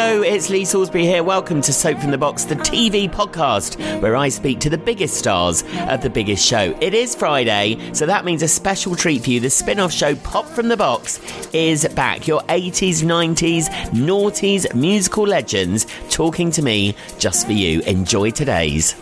Hello, it's Lee Salisbury here. Welcome to Soap from the Box, the TV podcast, where I speak to the biggest stars of the biggest show. It is Friday, so that means a special treat for you. The spin off show Pop from the Box is back. Your 80s, 90s, noughties, musical legends talking to me just for you. Enjoy today's.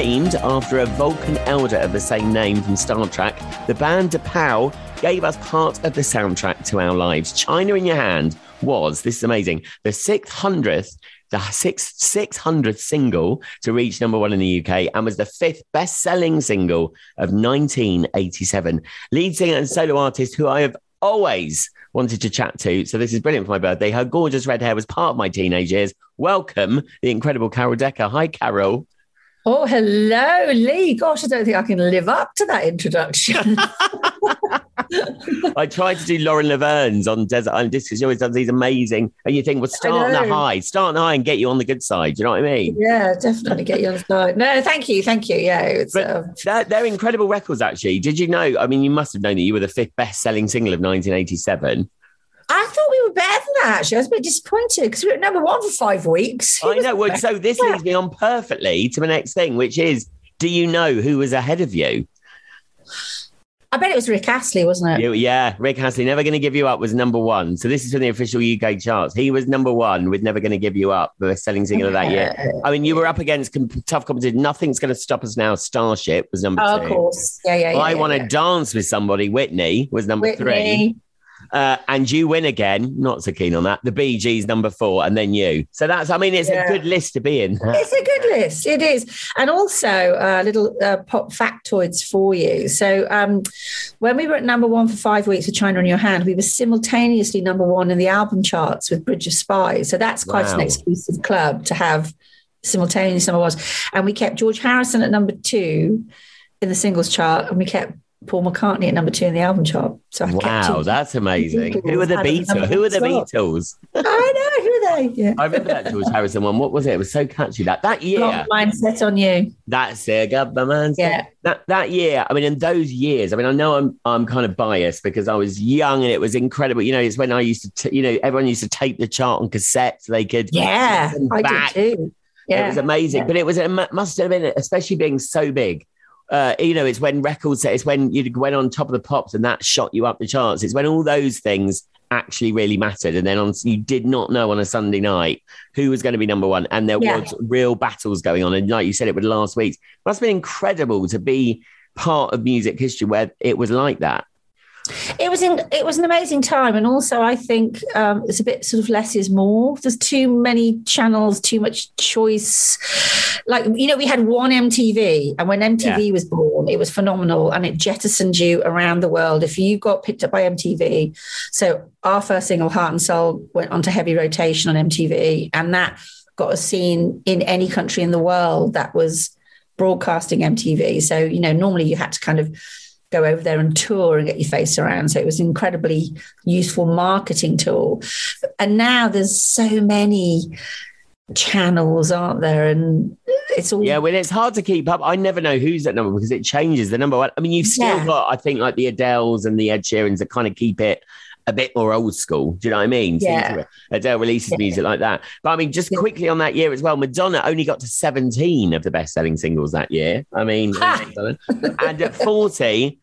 Named after a Vulcan elder of the same name from Star Trek, the band T'Pau gave us part of the soundtrack to our lives. China in Your Hand was, this is amazing, the 600th the six, 600th single to reach number one in the UK and was the fifth best selling single of 1987. Lead singer and solo artist who I have always wanted to chat to. So this is brilliant for my birthday. Her gorgeous red hair was part of my teenage years. Welcome, the incredible Carol Decker. Hi, Carol. Oh, hello, Lee. Gosh, I don't think I can live up to that introduction. I tried to do Lauren Laverne's on Desert Island Discs. She always does these amazing, and you think, well, start on the high, start on the high, and get you on the good side. Do you know what I mean? Yeah, definitely get you on the side. No, thank you, thank you. Yeah, uh... they're, they're incredible records. Actually, did you know? I mean, you must have known that you were the fifth best-selling single of 1987. I thought we were better than that. Actually, I was a bit disappointed because we were number one for five weeks. I know. Well, so this leads me on perfectly to the next thing, which is, do you know who was ahead of you? I bet it was Rick Astley, wasn't it? Yeah, Rick Astley. Never Gonna Give You Up was number one. So this is from the official UK charts. He was number one with Never Gonna Give You Up, the selling single of that year. I mean, you were up against tough competition. Nothing's Gonna Stop Us Now. Starship was number oh, two. Of course. Yeah, yeah, yeah. I yeah, Want to yeah. Dance with Somebody, Whitney, was number Whitney. three. Uh, and you win again. Not so keen on that. The Bee Gees number four, and then you. So that's, I mean, it's Yeah. a good list to be in. It's a good list. It is. And also, uh, little uh, pop factoids for you. So, um, when we were at number one for five weeks with China on Your Hand, we were simultaneously number one in the album charts with Bridge of Spies. So, that's quite an exclusive club to have simultaneous number ones. And we kept George Harrison at number two in the singles chart, and we kept Paul McCartney at number two in the album chart. So, I Wow, that's amazing. Beatles Who are the Beatles? Who are the. Beatles? I know. Who are they? Yeah. I remember that George Harrison one. What was it? It was so catchy. That that year, Long line set on you. that's it. Got my man. Yeah. That that year. I mean, in those years. I mean, I know I'm I'm kind of biased because I was young and it was incredible. You know, it's when I used to. T- you know, everyone used to tape the chart on cassette so they could. Yeah, I back. did too. Yeah, It was amazing, yeah. but it was it must have been especially being so big. Uh, you know, it's when records, it's when you went on top of the pops and that shot you up the charts. It's when all those things actually really mattered. And then on, you did not know on a Sunday night who was going to be number one, and there Yeah. was real battles going on. And like you said, it was last week's. Must have been incredible to be part of music history where it was like that. It was in, it was an amazing time, and also I think um, it's a bit sort of less is more. There's too many channels, too much choice. Like you know, we had one MTV, and when MTV was born, it was phenomenal, and it jettisoned you around the world. If you got picked up by MTV, so our first single, Heart and Soul, went onto heavy rotation on MTV, and that got us seen in any country in the world that was broadcasting MTV. So you know, normally you had to kind of go over there and tour and get your face around. So it was an incredibly useful marketing tool. And now there's so many channels, aren't there? And it's all Yeah, well, it's hard to keep up. I never know who's that number because it changes the number one. I mean, you've still Yeah. got, I think, like the Adeles and the Ed Sheerans that kind of keep it a bit more old school. Do you know what I mean? Yeah. Adele releases Yeah. music like that. But I mean, just quickly on that year as well, Madonna only got to 17 of the best selling singles that year. I mean, and at 40,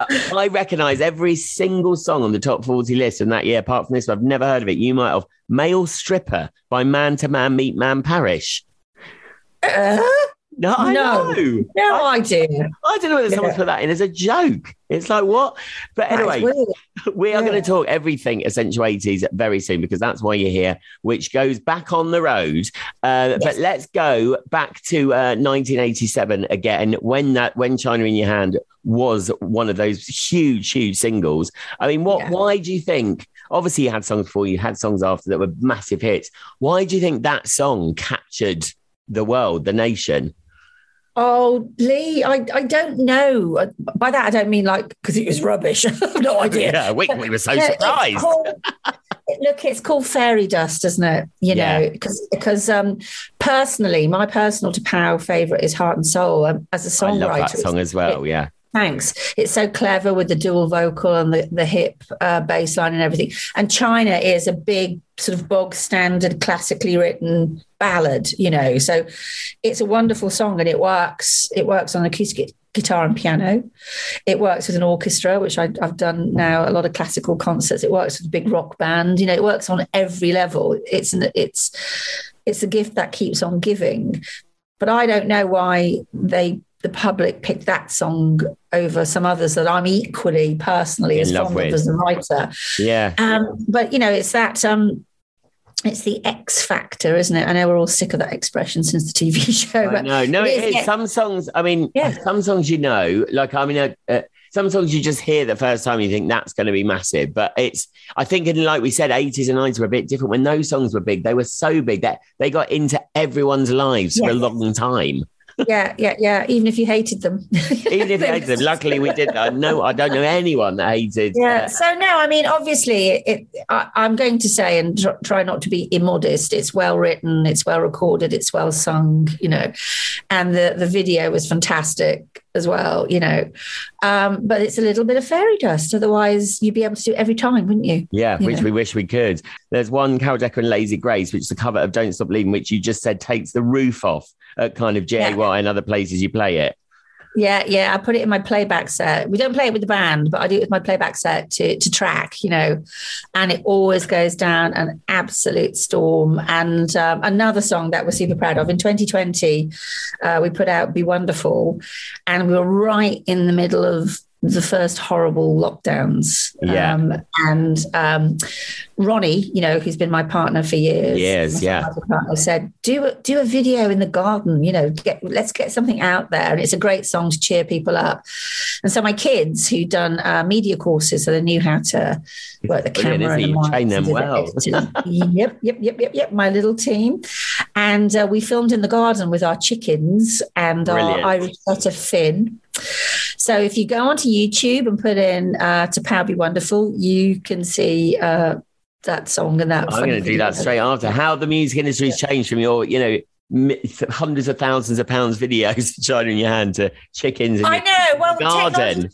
uh, I recognize every single song on the top 40 list from that year, apart from this one. I've never heard of it. You might have. Male Stripper by Man to Man Meet Man Parrish. Uh, No, I No. know. No I, idea. I don't know whether someone's Yeah. put that in as a joke. It's like what? But anyway, we are Yeah. going to talk everything essential 80s very soon because that's why you're here, which goes back on the road. Uh, But let's go back to uh, 1987 again when that when China in Your Hand was one of those huge, huge singles. I mean, what? Yeah. Why do you think? Obviously, you had songs before, you had songs after that were massive hits. Why do you think that song captured the world, the nation? Oh, Lee, I, I don't know. Uh, By that, I don't mean like because it was rubbish. I've no idea. Yeah, we, we were so No, it's surprised. called- look, it's called fairy dust, isn't it? You Yeah. know, because because um, personally, my personal T'Pau favorite is Heart and Soul. Um, as a songwriter, love that song as well. Yeah. Thanks. It's so clever with the dual vocal and the, the hip uh, bass line and everything. And China is a big, sort of bog standard, classically written ballad, you know. So it's a wonderful song and it works. It works on acoustic guitar and piano. It works with an orchestra, which I, I've done now a lot of classical concerts. It works with a big rock band. You know, it works on every level. It's an, it's it's a gift that keeps on giving. But I don't know why they the public picked that song over some others that I'm equally personally In as fond of as a writer. Yeah. Um, but you know, it's that um, it's the X factor, isn't it? I know we're all sick of that expression since the TV show. But know. No, it it is, is. Some songs, I mean, Yeah. some songs you know, like, I mean, uh, uh, some songs you just hear the first time you think that's going to be massive. But it's, I think, in, like we said, 80s and 90s were a bit different. When those songs were big, they were so big that they got into everyone's lives for a long time. Yeah, yeah, yeah. Even if you hated them, Even if you hated them. Luckily, we did. I know, I don't know anyone that hated. Yeah. uh, So no, I mean, obviously, it. I, I'm going to say and tr- try not to be immodest. It's well written. It's well recorded. It's well sung. You know, and the the video was fantastic as well. You know, um, but it's a little bit of fairy dust. Otherwise, you'd be able to do it every time, wouldn't you? Yeah, you which know. we wish we could. There's one Carol Decker and Lazy Grace, which is the cover of Don't Stop Believing, which you just said takes the roof off at kind of JY and other places you play it. Yeah, yeah. I put it in my playback set. We don't play it with the band, but I do it with my playback set to to track, you know, and it always goes down an absolute storm. And um, another song that we're super proud of in 2020, uh, we put out "Be Wonderful," and we were right in the middle of the first horrible lockdowns. Yeah. Um, and um, Ronnie, you know, who's been my partner for years, Years, yeah. partner, said, "Do a, do a video in the garden. You know, get, let's get something out there." And it's a great song to cheer people up. And so my kids, who'd done uh, media courses, so they knew how to work the camera and the train them and do the well. yep, yep, yep, yep, yep. My little team, and uh, we filmed in the garden with our chickens and Brilliant. our Irish setter Finn. So if you go onto YouTube and put in uh, "T'Pau Be Wonderful," you can see uh, that song and that. I'm going to do that straight after. How the music industry industry's changed from your, you know, hundreds of thousands of pounds videos China in your hand to chickens in I know. Well, garden.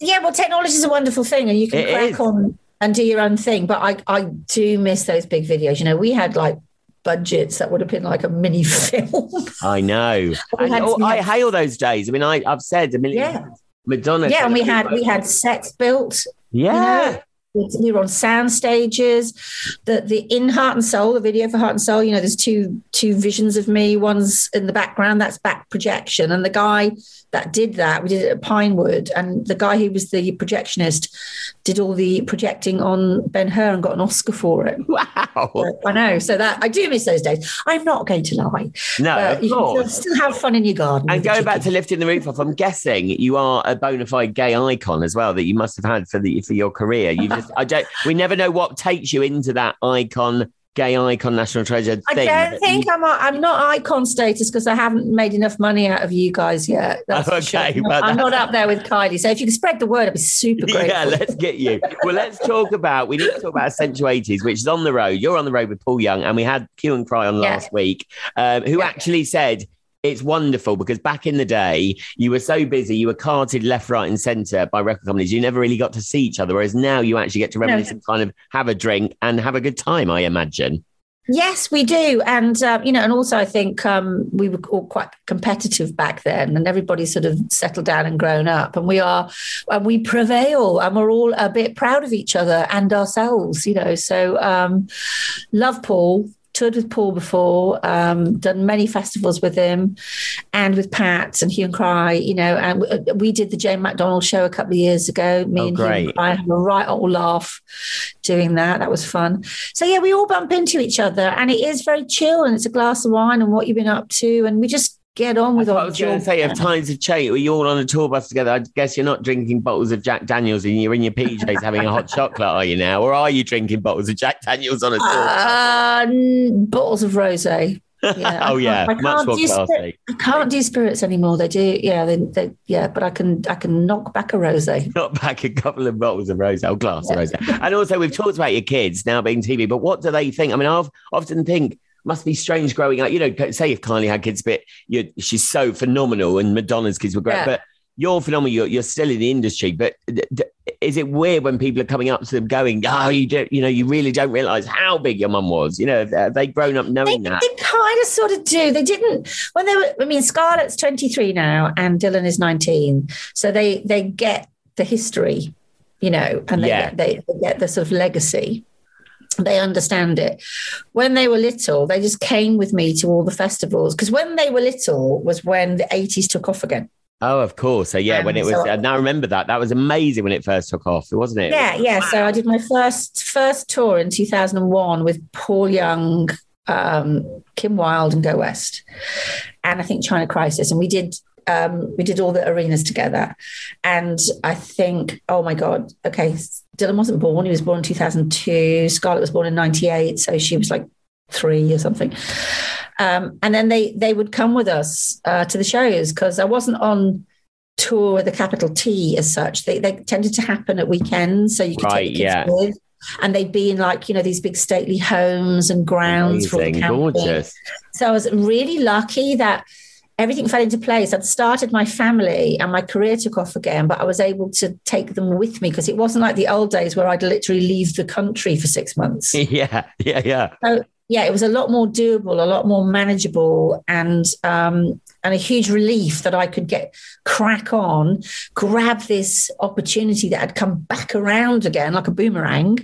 yeah, well, technology is a wonderful thing, and you can It crack is. on and do your own thing. But I, I do miss those big videos. You know, we had like budgets that would have been like a mini film. I know. We And, had- oh, I hail those days. I mean, I, I've said a million Yeah. times. Madonna. yeah, and we had we had sets built. Yeah. You know, we were on sound stages. The the in Heart and Soul, the video for Heart and Soul. You know, there's two two visions of me. One's in the background. That's back projection, and the guy that did that, we did it at Pinewood, and the guy who was the projectionist did all the projecting on Ben Hur and got an Oscar for it. Wow. I know. So that I do miss those days. I'm not going to lie. No, But of you course. still, still have fun in your garden. And going back to lifting the roof off, I'm guessing you are a bona fide gay icon as well that you must have had for the for your career. You just I don't we never know what takes you into that icon, gay icon, national treasure I thing. don't think you- I'm I'm not icon status because I haven't made enough money out of you guys yet. That's for sure. Okay, I'm, not, I'm not up there with Kylie. So if you can spread the word, I'd be super grateful. Yeah, let's get you. Well, let's talk about. We need to talk about Essential 80s, which is on the road. You're on the road with Paul Young, and we had Hue and Cry on Yeah. last week, um, who Yeah. actually said it's wonderful because back in the day, you were so busy, you were carted left, right, and centre by record companies. You never really got to see each other, whereas now you actually get to reminisce and kind of have a drink and have a good time. I imagine. Yes, we do, and um, you know, and also I think um, we were all quite competitive back then, and everybody sort of settled down and grown up, and we are, and we prevail, and we're all a bit proud of each other and ourselves, you know. So, um, love Paul. Toured with Paul before, um, done many festivals with him, and with Pat and Hue and Cry, you know, and uh, we did the Jane McDonald show a couple of years ago. Me Oh, and Hue and Cry had a right old laugh doing that. That was fun. So yeah, we all bump into each other, and it is very chill, and it's a glass of wine and what you've been up to, and we just get on with That's what I was going to say, if times have changed, were you all on a tour bus together? I guess you're not drinking bottles of Jack Daniels and you're in your PJs having a hot chocolate, are you now? Or are you drinking bottles of Jack Daniels on a tour? Uh, bottles of rosé. Yeah, oh, yeah, I much can't more do classy. spir- I can't do spirits anymore. They do, yeah, they, they, yeah. But I can, I can knock back a rosé. Not back a couple of bottles of rose, oh, glass of rose. And also, we've talked about your kids now being TV, but what do they think? I mean, I often think must be strange growing up. You know, say if Kylie had kids, but you she's so phenomenal, and Madonna's kids were great, Yeah. but you're phenomenal. You're, you're still in the industry, but is it weird when people are coming up to them going, "Oh, you don't, you know, you really don't realize how big your mum was"? You know, they grown up They, knowing that? they kind of sort of do. They didn't when they were. I mean, Scarlett's twenty three now, and Dylan is nineteen. So they they get the history, you know, and they Yeah. get, they, they get the sort of legacy. They understand it. When they were little, they just came with me to all the festivals because when they were little was when the eighties took off again. Oh, of course. So yeah, when it Um, was, so- and I remember that. That was amazing when it first took off, wasn't it? Yeah, yeah. So I did my first first tour in 2001 with Paul Young, um, Kim Wilde, and Go West, and I think China Crisis, and we did um, we did all the arenas together. And I think, oh my god, okay, Dylan wasn't born; he was born in 2002. Scarlett was born in '98, so she was like three or something. Um, and then they they would come with us uh, to the shows because I wasn't on tour with a capital T as such. They they tended to happen at weekends, so you could Right, take the kids yeah. with. And they'd be in like you know these big stately homes and grounds for the Amazing, camping. gorgeous. So I was really lucky that everything fell into place. I'd started my family and my career took off again, but I was able to take them with me because it wasn't like the old days where I'd literally leave the country for six months. yeah, yeah, yeah. So yeah, it was a lot more doable, a lot more manageable, and um, and a huge relief that I could get crack on, grab this opportunity that had come back around again like a boomerang,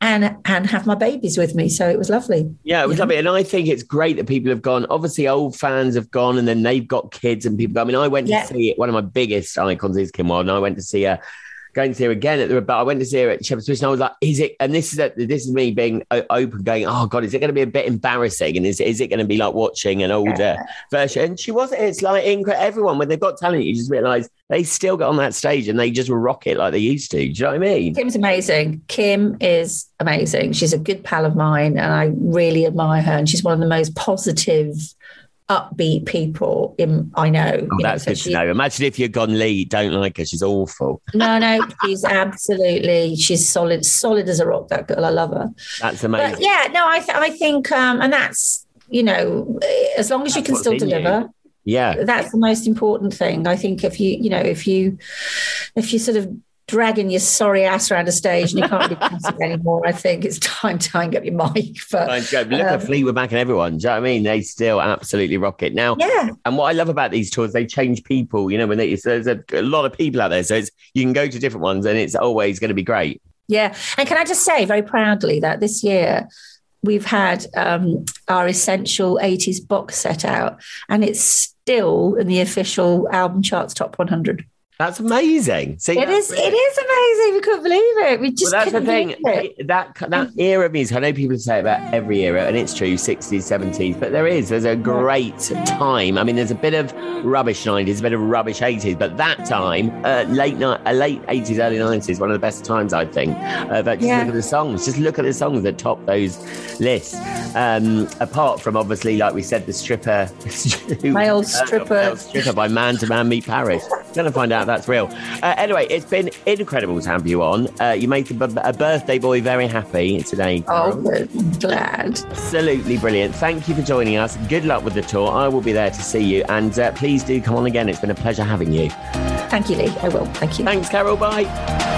and and have my babies with me. So it was lovely. Yeah, it was Yeah. lovely. And I think it's great that people have gone. Obviously, old fans have gone and then they've got kids and people go. I mean, I went Yeah. to see it. One of my biggest icons is Kim Wilde. And I went to see her, going to see her again at the, but I went to see her at Shepherd's Bush and I was like, is it, and this is, a, this is me being open, going, oh God, is it going to be a bit embarrassing? And is, is it going to be like watching an older version? And she wasn't. It's like incredible. Everyone, when they've got talent, you just realize they still get on that stage and they just rock it like they used to. Do you know what I mean? Kim's amazing. Kim is amazing. She's a good pal of mine, and I really admire her. And she's one of the most positive, upbeat people in I know. Oh, know, that's so good to know. Imagine if you'd gone Lee, don't like her. She's awful. No, no, she's absolutely she's solid, solid as a rock. That girl, I love her. That's amazing. But yeah, no, I th- I think, um, and that's you know, as long as you can still in you. deliver, yeah. that's the most important thing. I think if you you know if you if you sort of dragging your sorry ass around a stage and you can't be passive anymore, I think it's time to hang up your mic. But go. Look at Um, Fleetwood Mac and everyone. Do you know what I mean? They still absolutely rock it. Now, yeah, and what I love about these tours, they change people. You know, when they, there's a, a lot of people out there, so it's you can go to different ones, and it's always going to be great. Yeah. And can I just say very proudly that this year we've had um, our essential 80s box set out and it's still in the official album charts top 100. That's amazing. See, It that's is. It is amazing. We couldn't believe it. We just well, that's the thing. it. That that era of music. I know people say about every era, and it's true, sixties, seventies. But there is. There's a great time. I mean, there's a bit of rubbish nineties, a bit of rubbish eighties, but that time, uh, late night, uh, late eighties, early nineties, one of the best times I think. Uh, but just Yeah. look at the songs. Just look at the songs that top those lists. Um, apart from obviously, like we said, the stripper, Male uh, stripper. male stripper by Man to Man Meet Parrish. Gonna find out that's real. Uh, anyway, it's been incredible to have you on. Uh, you made a, a birthday boy very happy today. Oh, Carol. I'm glad. Absolutely brilliant. Thank you for joining us. Good luck with the tour. I will be there to see you. And uh, please do come on again. It's been a pleasure having you. Thank you, Lee. I will. Thank you. Thanks, Carol. Bye.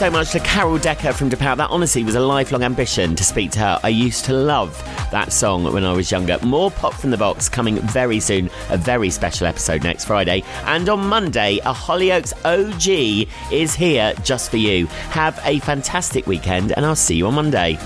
So much to Carol Decker from T'Pau. That honestly was a lifelong ambition to speak to her. I used to love that song when I was younger. More Pop from the Box coming very soon. A very special episode next Friday. And on Monday, a Hollyoaks OG is here just for you. Have a fantastic weekend, and I'll see you on Monday.